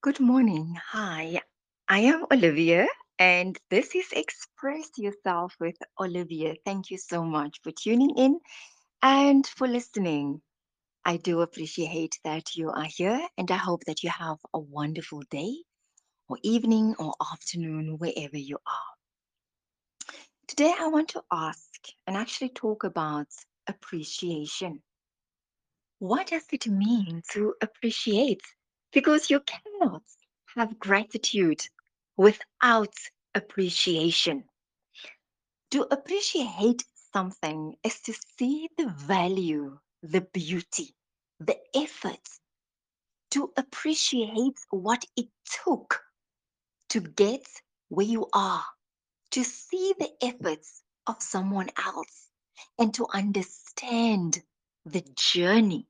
Good morning. Hi, I am Olivia, and this is Express Yourself with Olivia. Thank you so much for tuning in and for listening. I do appreciate that you are here, and I hope that you have a wonderful day or evening or afternoon, wherever you are. Today, I want to ask and actually talk about appreciation. What does it mean to appreciate? Because you cannot have gratitude without appreciation. To appreciate something is to see the value, the beauty, the effort, to appreciate what it took to get where you are, to see the efforts of someone else, and to understand the journey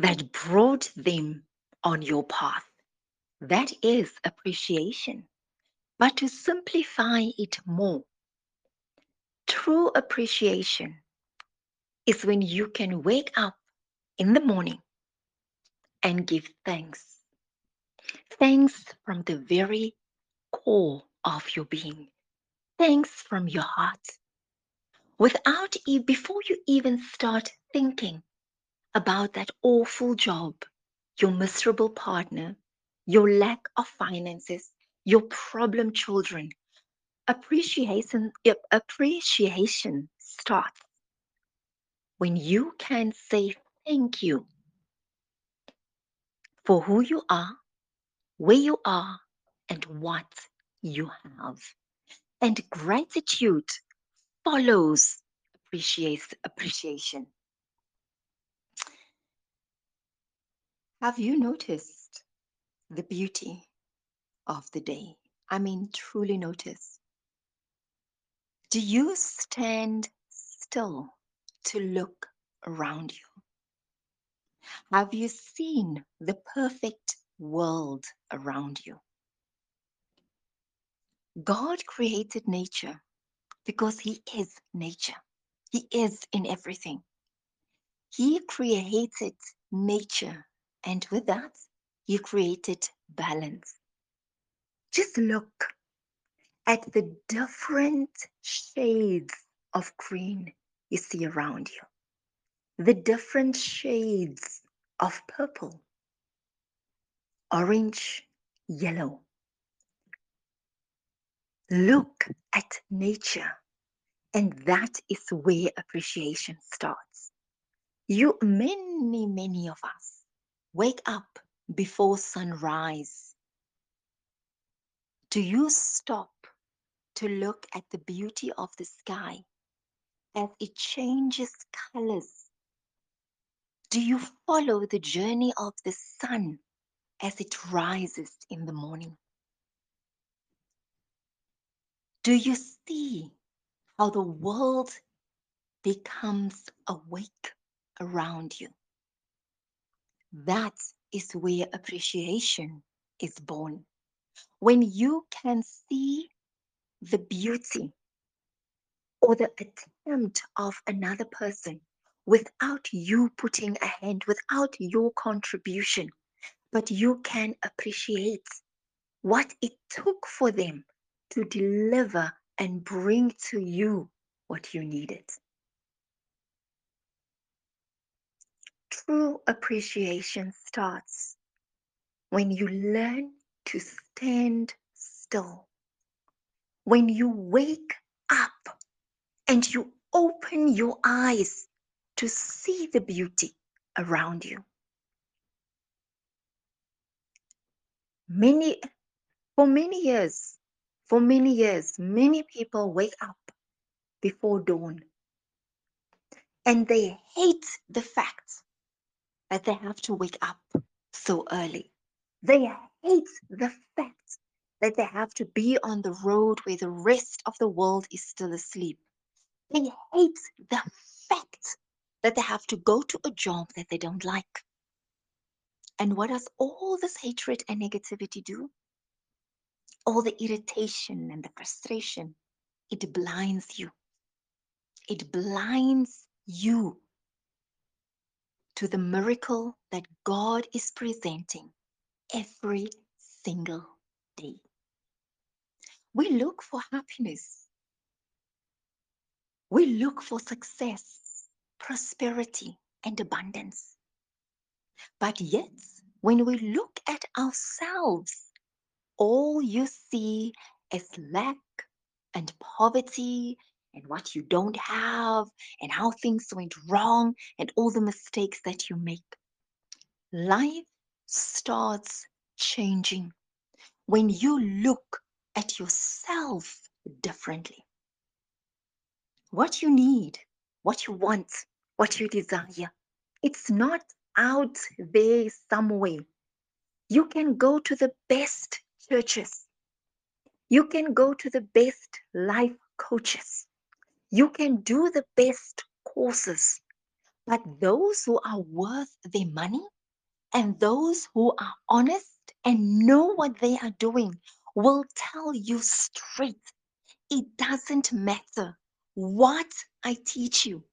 that brought them on your path. That is appreciation. But to simplify it more, true appreciation is when you can wake up in the morning and give thanks. Thanks from the very core of your being. Thanks from your heart. Without before you even start thinking about that awful job, your miserable partner, your lack of finances, your problem children, appreciation appreciation starts when you can say thank you for who you are, where you are, and what you have. And gratitude follows appreciation. Have you noticed the beauty of the day? I mean, truly notice. Do you stand still to look around you? Have you seen the perfect world around you? God created nature because He is nature. He is in everything. He created nature, and with that, you created balance. Just look at the different shades of green you see around you, the different shades of purple, orange, yellow. Look at nature, and that is where appreciation starts. You, many, many of us, wake up before sunrise. Do you stop to look at the beauty of the sky as it changes colors? Do you follow the journey of the sun as it rises in the morning? Do you see how the world becomes awake around you? That is where appreciation is born. When you can see the beauty or the attempt of another person without you putting a hand, without your contribution, but you can appreciate what it took for them to deliver and bring to you what you needed. True appreciation starts when you learn to stand still, when you wake up and you open your eyes to see the beauty around you. Many, for many years, for many years, many people wake up before dawn and they hate the fact that they have to wake up so early. They hate the fact that they have to be on the road where the rest of the world is still asleep. They hate the fact that they have to go to a job that they don't like. And what does all this hatred and negativity do? All the irritation and the frustration, it blinds you. It blinds you to the miracle that God is presenting every single day. We look for happiness. We look for success, prosperity, and abundance. But yet, when we look at ourselves, all you see is lack and poverty and what you don't have and how things went wrong and all the mistakes that you make. Life starts changing when you look at yourself differently. What you need, what you want, what you desire, it's not out there somewhere. You can go to the best churches. You can go to the best life coaches. You can do the best courses. But those who are worth their money and those who are honest and know what they are doing will tell you straight it doesn't matter what I teach you,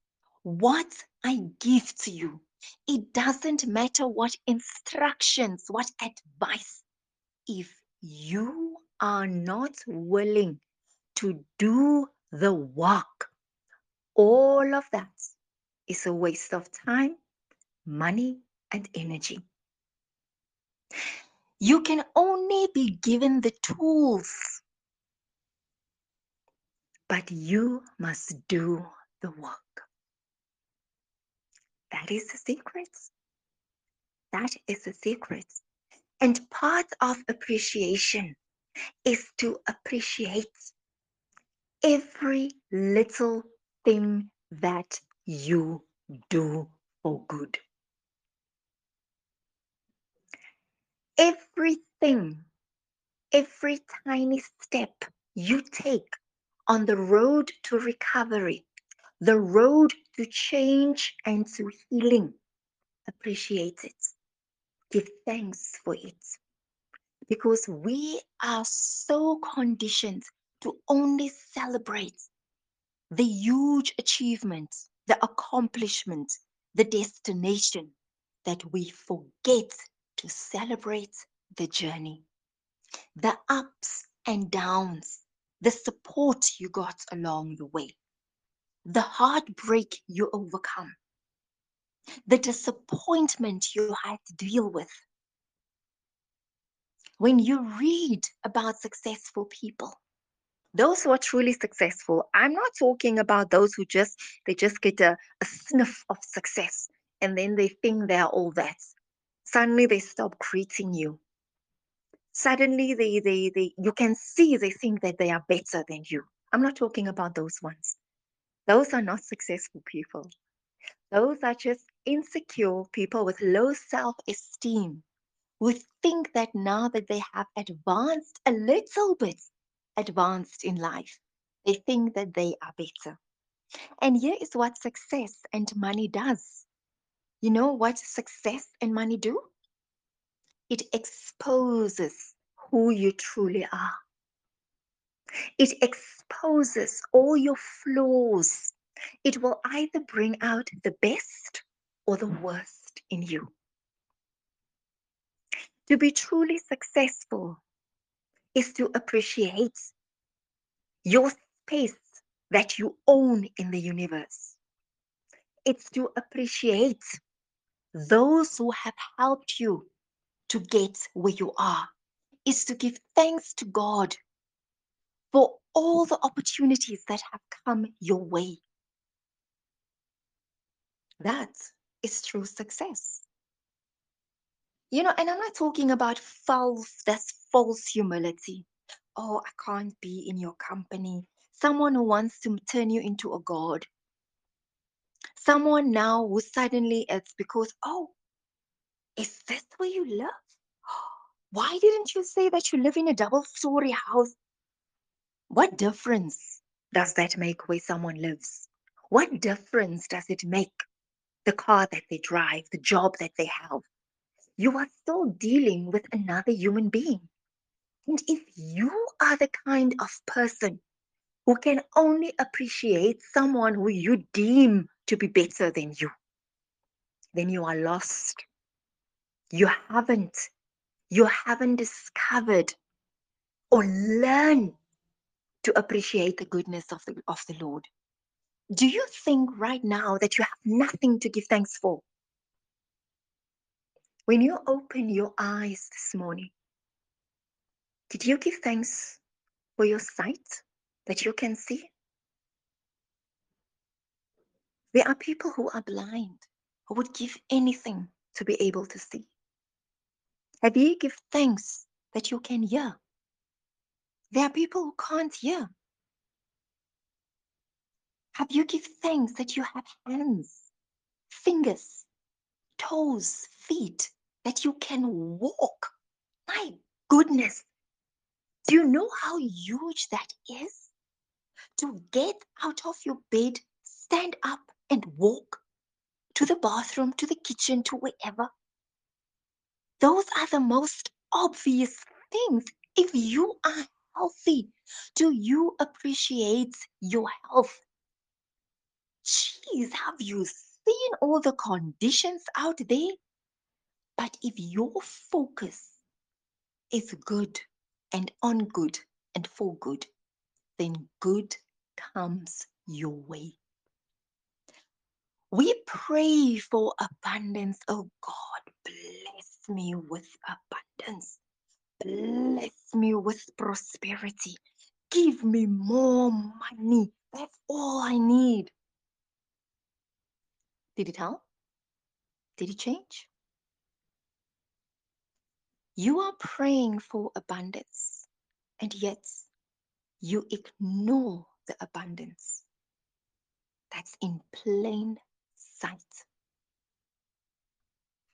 what I give to you. It doesn't matter what instructions, what advice. If you are not willing to do the work, all of that is a waste of time, money, and energy. You can only be given the tools, but you must do the work. That is the secret. That is the secret. And part of appreciation is to appreciate every little thing that you do for good. Everything, every tiny step you take on the road to recovery, the road to change and to healing, appreciate it. Give thanks for it. Because we are so conditioned to only celebrate the huge achievements, the accomplishment, the destination that we forget to celebrate the journey, the ups and downs, the support you got along the way, the heartbreak you overcome, the disappointment you had to deal with. When you read about successful people, those who are truly successful, I'm not talking about those who just they just get a, a sniff of success and then they think they're all that. Suddenly they stop greeting you. Suddenly they they they you can see they think that they are better than you. I'm not talking about those ones. Those are not successful people. Those are just insecure people with low self esteem who think that now that they have advanced a little bit, advanced in life, they think that they are better. And here is what success and money does. You know what success and money do? It exposes who you truly are. It exposes all your flaws. It will either bring out the best or the worst in you. To be truly successful is to appreciate your space that you own in the universe. It's to appreciate those who have helped you to get where you are. It's to give thanks to God for all the opportunities that have come your way. That is true success. You know, and I'm not talking about false, that's false humility. Oh, I can't be in your company. Someone who wants to turn you into a god. Someone now who suddenly it's because, oh, is this where you live? Why didn't you say that you live in a double story house? What difference does that make where someone lives? What difference does it make the car that they drive, the job that they have? You are still dealing with another human being. And if you are the kind of person who can only appreciate someone who you deem to be better than you, then you are lost. You haven't you haven't discovered or learned to appreciate the goodness of the, of the Lord? Do you think right now that you have nothing to give thanks for? When you open your eyes this morning, did you give thanks for your sight that you can see? There are people who are blind who would give anything to be able to see. Have you give thanks that you can hear? There are people who can't hear. Have you give thanks that you have hands, fingers, toes, feet, that you can walk? My goodness. Do you know how huge that is? To get out of your bed, stand up and walk to the bathroom, to the kitchen, to wherever. Those are the most obvious things. If you are healthy, do you appreciate your health? Jeez, have you seen all the conditions out there? But if your focus is good and on good and for good, then good comes your way. We pray for abundance. Oh God, bless me with abundance. Bless me with prosperity. Give me more money. That's all I need. Did it help? Did it change? You are praying for abundance, and yet you ignore the abundance that's in plain sight.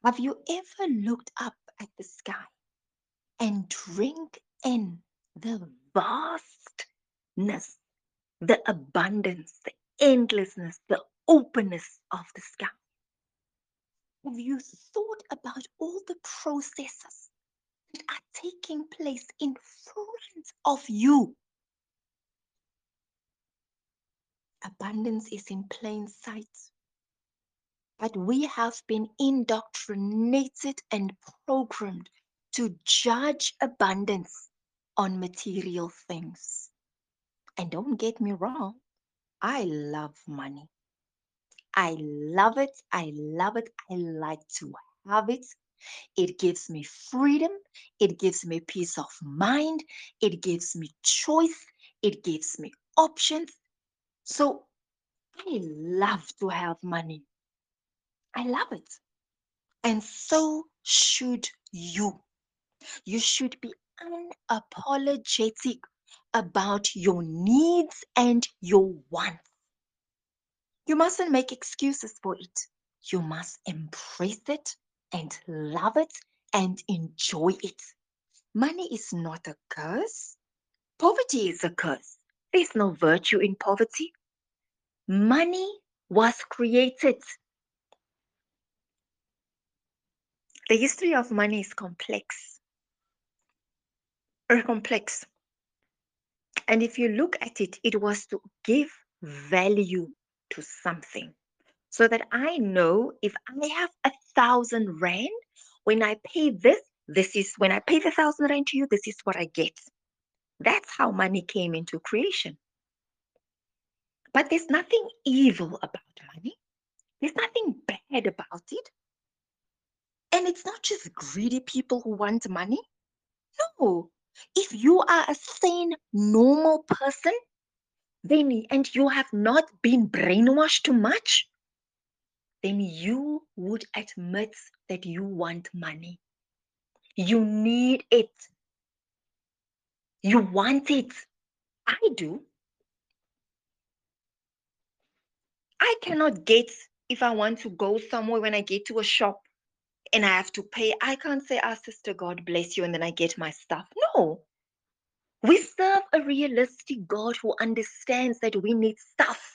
Have you ever looked up at the sky and drink in the vastness, the abundance, the endlessness, the openness of the sky? Have you thought about all the processes are taking place in front of you? Abundance is in plain sight. But we have been indoctrinated and programmed to judge abundance on material things. And don't get me wrong, I love money. I love it. I love it. I like to have it. It gives me freedom. It gives me peace of mind. It gives me choice. It gives me options. So I love to have money. I love it. And so should you. You should be unapologetic about your needs and your wants. You mustn't make excuses for it. You must embrace it and love it and enjoy it. Money is not a curse. Poverty is a curse. There's no virtue in poverty. Money was created the history of money is complex. Very complex. And if you look at it, it was to give value to something. So that I know if I have a thousand rand, when I pay this, this is when I pay the thousand rand to you, this is what I get. That's how money came into creation. But there's nothing evil about money. There's nothing bad about it. And it's not just greedy people who want money. No. If you are a sane, normal person, then and you have not been brainwashed too much, then you would admit that you want money. You need it. You want it. I do. I cannot get if I want to go somewhere when I get to a shop and I have to pay. I can't say, ah, sister, God bless you, and then I get my stuff. No. We serve a realistic God who understands that we need stuff.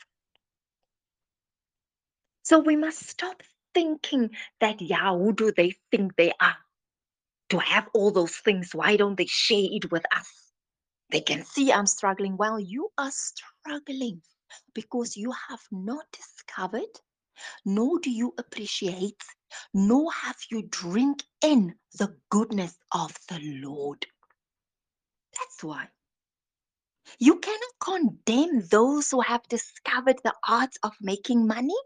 So we must stop thinking that, yeah, who do they think they are? To have all those things, why don't they share it with us? They can see I'm struggling. Well, you are struggling because you have not discovered, nor do you appreciate nor have you drink in the goodness of the Lord. That's why. You cannot condemn those who have discovered the art of making money.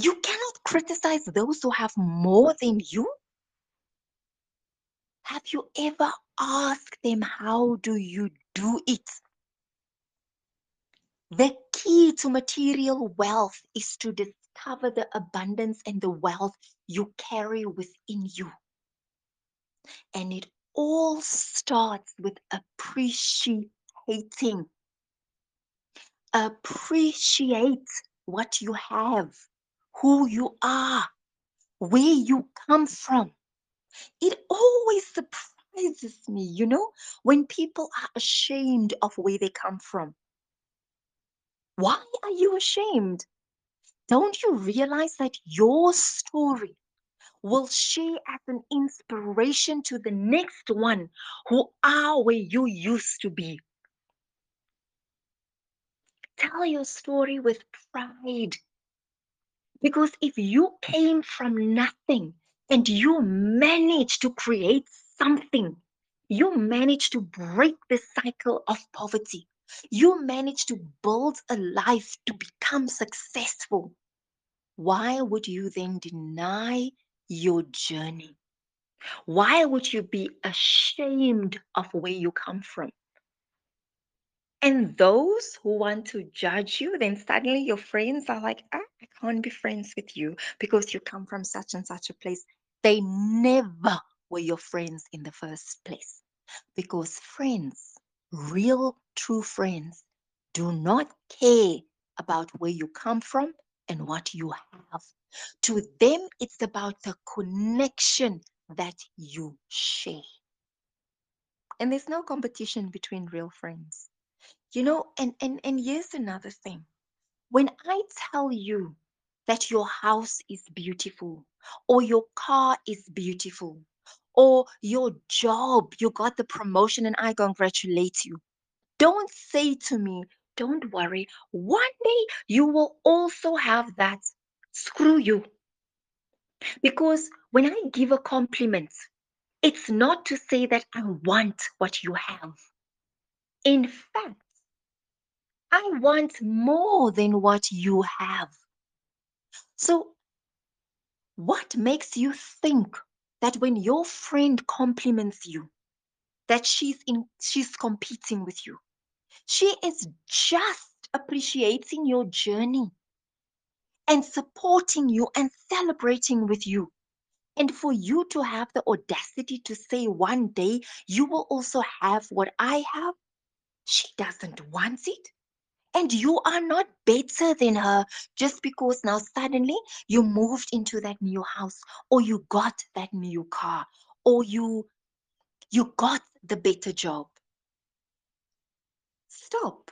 You cannot criticize those who have more than you. Have you ever asked them, How do you do it? The key to material wealth is to discover the abundance and the wealth you carry within you. And it all starts with appreciating. Appreciate what you have, who you are, where you come from. It always surprises me, you know, when people are ashamed of where they come from. Why are you ashamed? Don't you realize that your story will share as an inspiration to the next one who are where you used to be? Tell your story with pride. Because if you came from nothing and you managed to create something, you managed to break the cycle of poverty you manage to build a life to become successful, why would you then deny your journey? Why would you be ashamed of where you come from? And those who want to judge you, then suddenly your friends are like, ah, I can't be friends with you because you come from such and such a place. They never were your friends in the first place because friends real true friends do not care about where you come from and what you have. To them, it's about the connection that you share. And there's no competition between real friends. You know, and, and, and here's another thing. When I tell you that your house is beautiful, or your car is beautiful, or your job, you got the promotion and I congratulate you. Don't say to me, don't worry, one day you will also have that. Screw you. Because when I give a compliment, it's not to say that I want what you have. In fact, I want more than what you have. So, what makes you think that when your friend compliments you, that she's in she's competing with you. She is just appreciating your journey and supporting you and celebrating with you. And for you to have the audacity to say one day you will also have what I have, she doesn't want it. And you are not better than her just because now suddenly you moved into that new house or you got that new car or you you got the better job. Stop.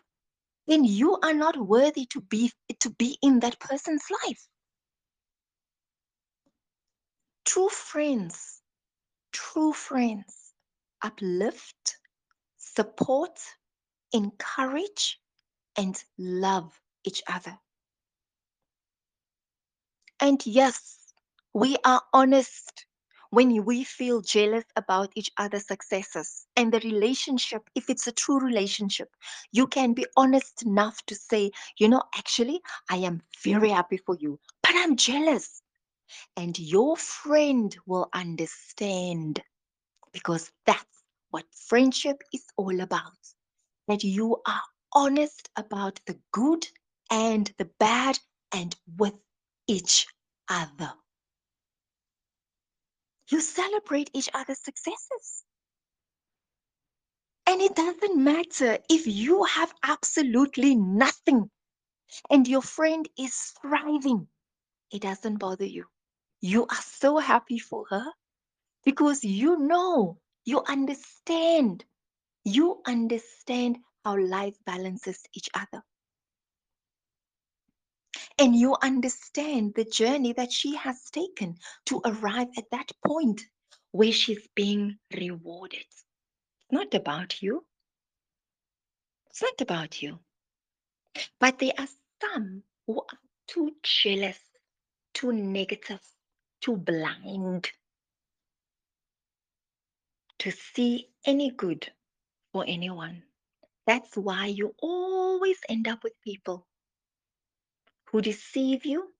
Then you are not worthy to be to be in that person's life. True friends, true friends uplift, support, encourage, and love each other. And yes, we are honest when we feel jealous about each other's successes and the relationship, if it's a true relationship, you can be honest enough to say, you know, actually, I am very happy for you, but I'm jealous. And your friend will understand because that's what friendship is all about. That you are honest about the good and the bad and with each other. You celebrate each other's successes. And it doesn't matter if you have absolutely nothing and your friend is thriving, it doesn't bother you. You are so happy for her because you know, you understand, you understand how life balances each other. And you understand the journey that she has taken to arrive at that point where she's being rewarded. It's not about you. It's not about you. But there are some who are too jealous too negative, too blind to see any good for anyone. That's why you always end up with people who deceive you,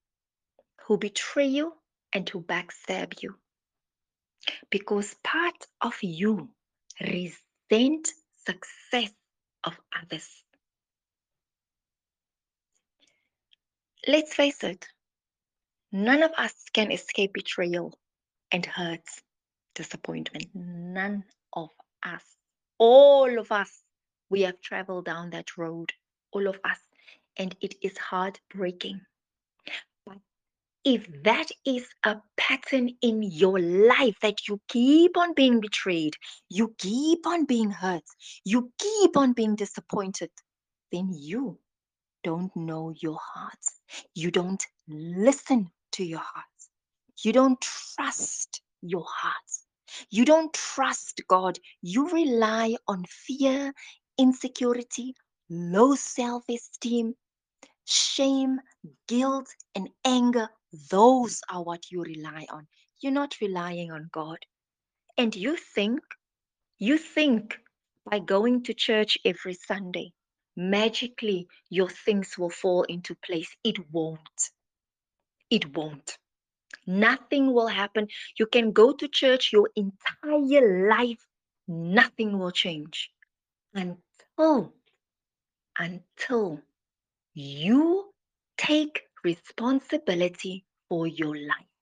who betray you, and who backstab you. Because part of you resent success of others. Let's face it, none of us can escape betrayal and hurt, disappointment. None of us. All of us. We have traveled down that road. All of us. And it is heartbreaking. But if that is a pattern in your life that you keep on being betrayed, you keep on being hurt, you keep on being disappointed, then you don't know your heart. You don't listen to your heart. You don't trust your heart. You don't trust God. You rely on fear, insecurity, low self esteem, shame, guilt, and anger. Those are what you rely on. You're not relying on God. And you think, you think by going to church every Sunday, magically your things will fall into place. It won't. It won't. Nothing will happen. You can go to church your entire life, nothing will change until Oh, until you take responsibility for your life.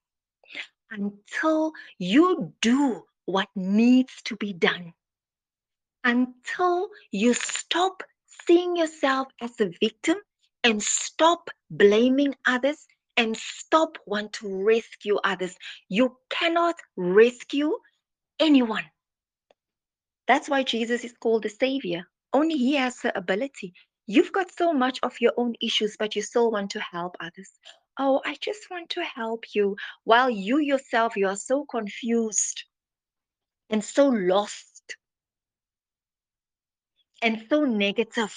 Until you do what needs to be done. Until you stop seeing yourself as a victim and stop blaming others and stop want to rescue others. You cannot rescue anyone. That's why Jesus is called the Savior. Only He has the ability. You've got so much of your own issues, but you still want to help others. Oh, I just want to help you. While you yourself, you are so confused and so lost and so negative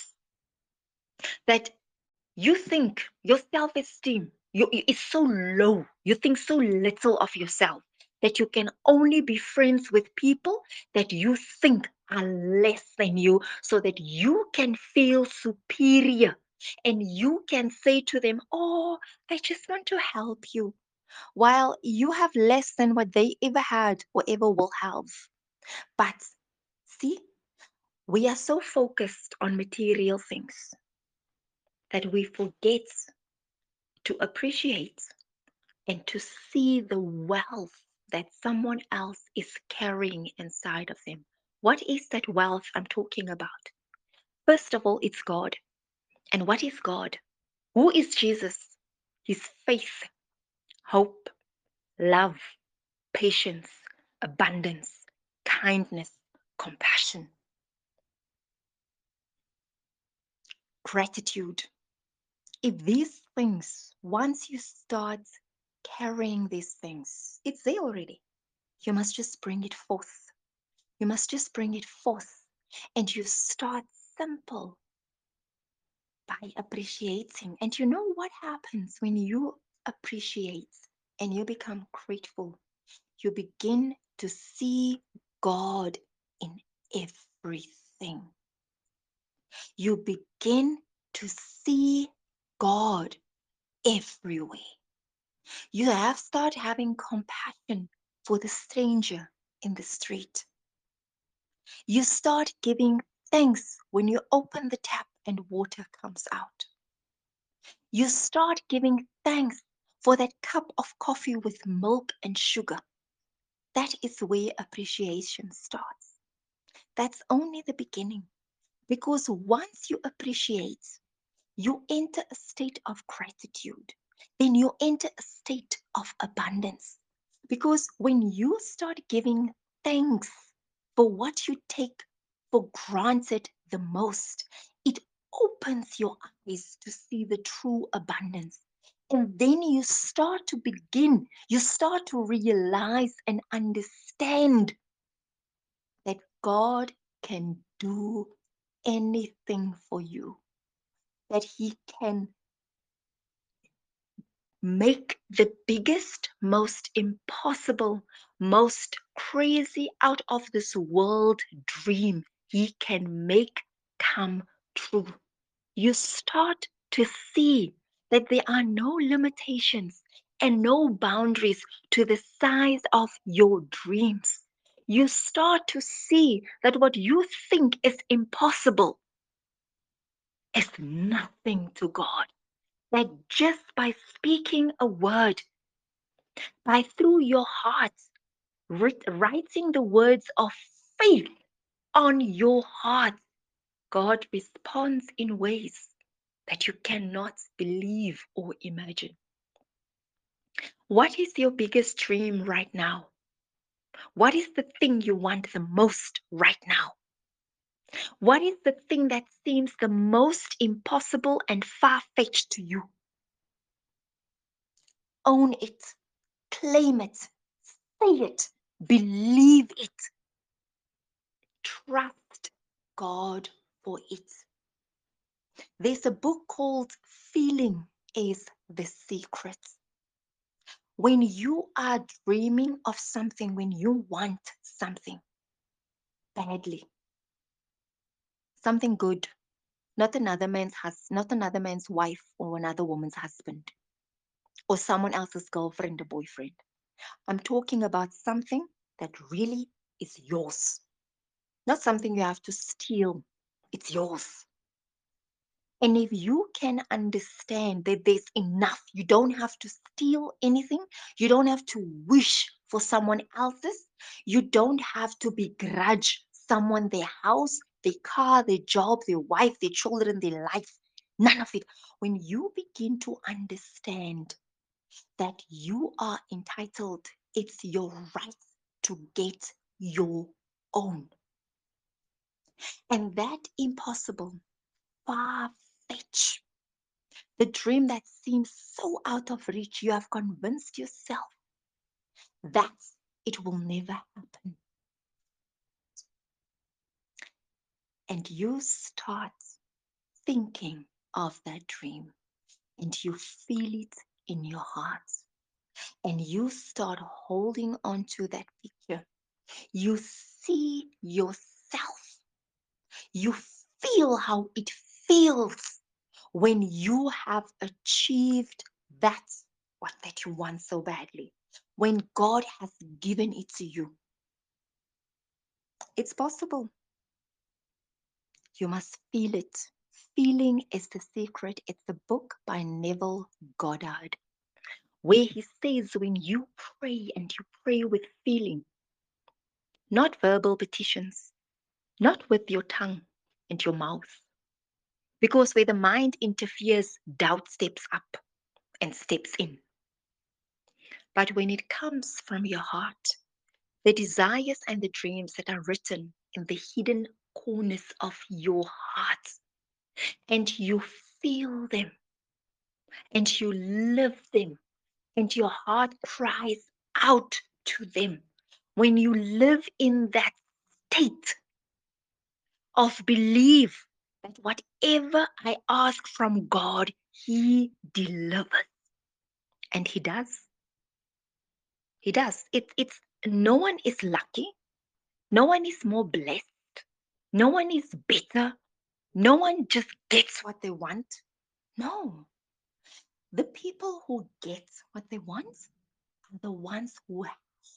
that you think your self esteem you, is so low. You think so little of yourself that you can only be friends with people that you think are less than you so that you can feel superior and you can say to them, Oh, I just want to help you, while you have less than what they ever had or ever will have. But see, we are so focused on material things that we forget to appreciate and to see the wealth that someone else is carrying inside of them. What is that wealth I'm talking about? First of all, it's God. And what is God? Who is Jesus? His faith, hope, love, patience, abundance, kindness, compassion, gratitude. If these things, once you start carrying these things, it's there already. You must just bring it forth. You must just bring it forth. And you start simple by appreciating. And you know what happens when you appreciate and you become grateful? You begin to see God in everything. You begin to see God everywhere. You have started having compassion for the stranger in the street. You start giving thanks when you open the tap and water comes out. You start giving thanks for that cup of coffee with milk and sugar. That is where appreciation starts. That's only the beginning. Because once you appreciate, you enter a state of gratitude. Then you enter a state of abundance. Because when you start giving thanks for what you take for granted the most, it opens your eyes to see the true abundance. And then you start to begin, you start to realize and understand that God can do anything for you, that He can make the biggest, most impossible, most crazy out of this world dream he can make come true. You start to see that there are no limitations and no boundaries to the size of your dreams. You start to see that what you think is impossible is nothing to God. That just by speaking a word, by through your heart, writ- writing the words of faith on your heart, God responds in ways that you cannot believe or imagine. What is your biggest dream right now? What is the thing you want the most right now? What is the thing that seems the most impossible and far fetched to you? Own it, claim it, say it, believe it, trust God for it. There's a book called Feeling is the Secret. When you are dreaming of something, when you want something badly, something good, not another man's hus- not another man's wife or another woman's husband or someone else's girlfriend or boyfriend. I'm talking about something that really is yours, not something you have to steal. It's yours. And if you can understand that there's enough, you don't have to steal anything, you don't have to wish for someone else's, you don't have to begrudge someone their house, their car, their job, their wife, their children, their life. None of it. When you begin to understand that you are entitled, it's your right to get your own. And that impossible, far fetched the dream that seems so out of reach, you have convinced yourself that it will never happen. And you start thinking of that dream and you feel it in your heart. And you start holding on to that picture. You see yourself. You feel how it feels when you have achieved that what that you want so badly when god has given it to you it's possible you must feel it. Feeling is the secret. It's a book by neville goddard where he says when you pray and you pray with feeling not verbal petitions not with your tongue and your mouth because where the mind interferes doubt steps up and steps in. But when it comes from your heart, the desires and the dreams that are written in the hidden corners of your heart, and you feel them, and you live them, and your heart cries out to them, when you live in that state of belief that whatever I ask from God, He delivers. And He does. He does. It, it's no one is lucky. No one is more blessed. No one is better. No one just gets what they want. No. The people who get what they want are the ones who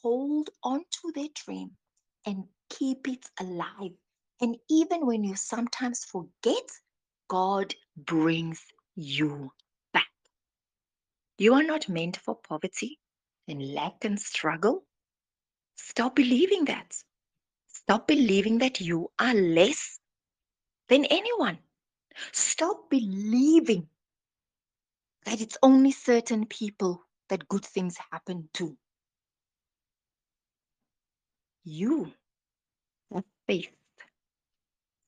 hold on to their dream and keep it alive. And even when you sometimes forget, God brings you back. You are not meant for poverty and lack and struggle. Stop believing that. Stop believing that you are less than anyone. Stop believing that it's only certain people that good things happen to. You have faith.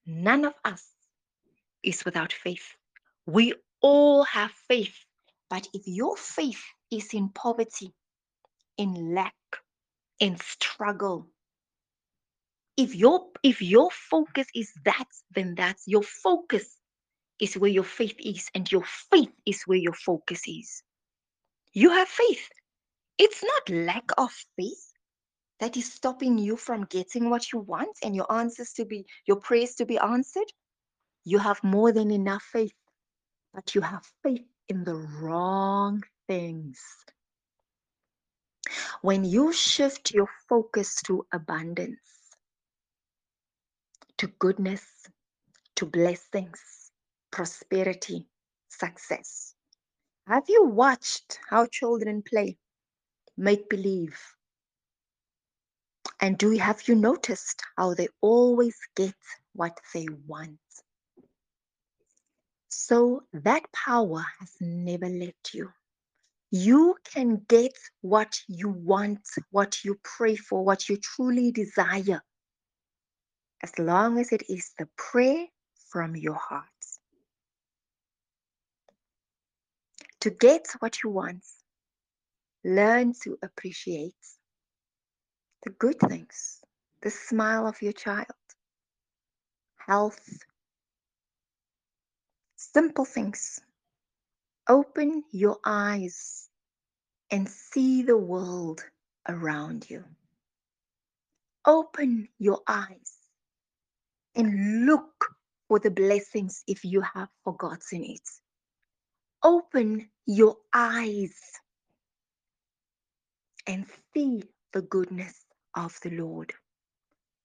None of us is without faith. We all have faith. But if your faith is in poverty, in lack, in struggle, if your if your focus is that, then that's your focus is where your faith is, and your faith is where your focus is. You have faith. It's not lack of faith that is stopping you from getting what you want and your answers to be, your prayers to be answered. You have more than enough faith, but you have faith in the wrong things. When you shift your focus to abundance, to goodness, to blessings, prosperity, success. Have you watched how children play? Make believe. And do have you noticed how they always get what they want? So that power has never left you. You can get what you want, what you pray for, what you truly desire, as long as it is the prayer from your heart. To get what you want, learn to appreciate the good things, the smile of your child, health, simple things. Open your eyes and see the world around you. Open your eyes and look for the blessings if you have forgotten it. Open your eyes and see the goodness of the Lord.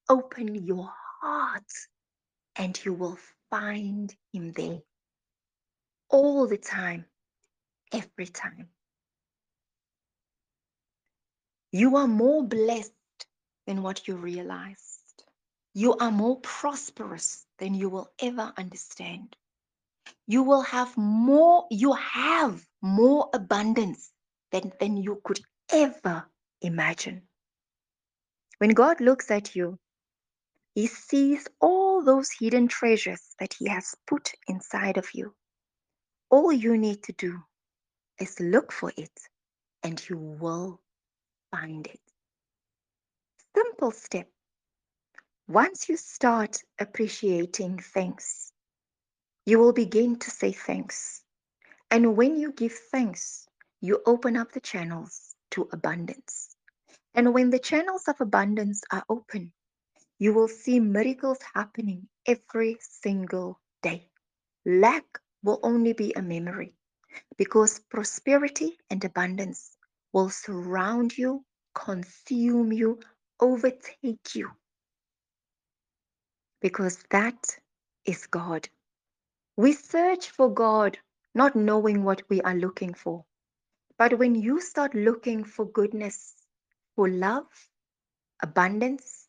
Open your heart and you will find Him there all the time, every time. You are more blessed than what you realized. You are more prosperous than you will ever understand. You will have more, you have more abundance than, than you could ever imagine. When God looks at you, He sees all those hidden treasures that He has put inside of you. All you need to do is look for it and you will find it. Simple step. Once you start appreciating things, you will begin to say thanks. And when you give thanks, you open up the channels to abundance. And when the channels of abundance are open, you will see miracles happening every single day. Lack will only be a memory because prosperity and abundance will surround you, consume you, overtake you. Because that is God. We search for God, not knowing what we are looking for. But when you start looking for goodness, for love, abundance,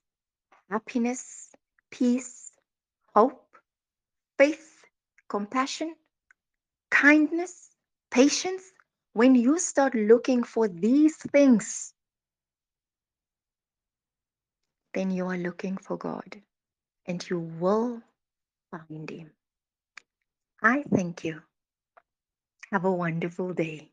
happiness, peace, hope, faith, compassion, kindness, patience, when you start looking for these things, then you are looking for God and you will find Him. I thank you. Have a wonderful day.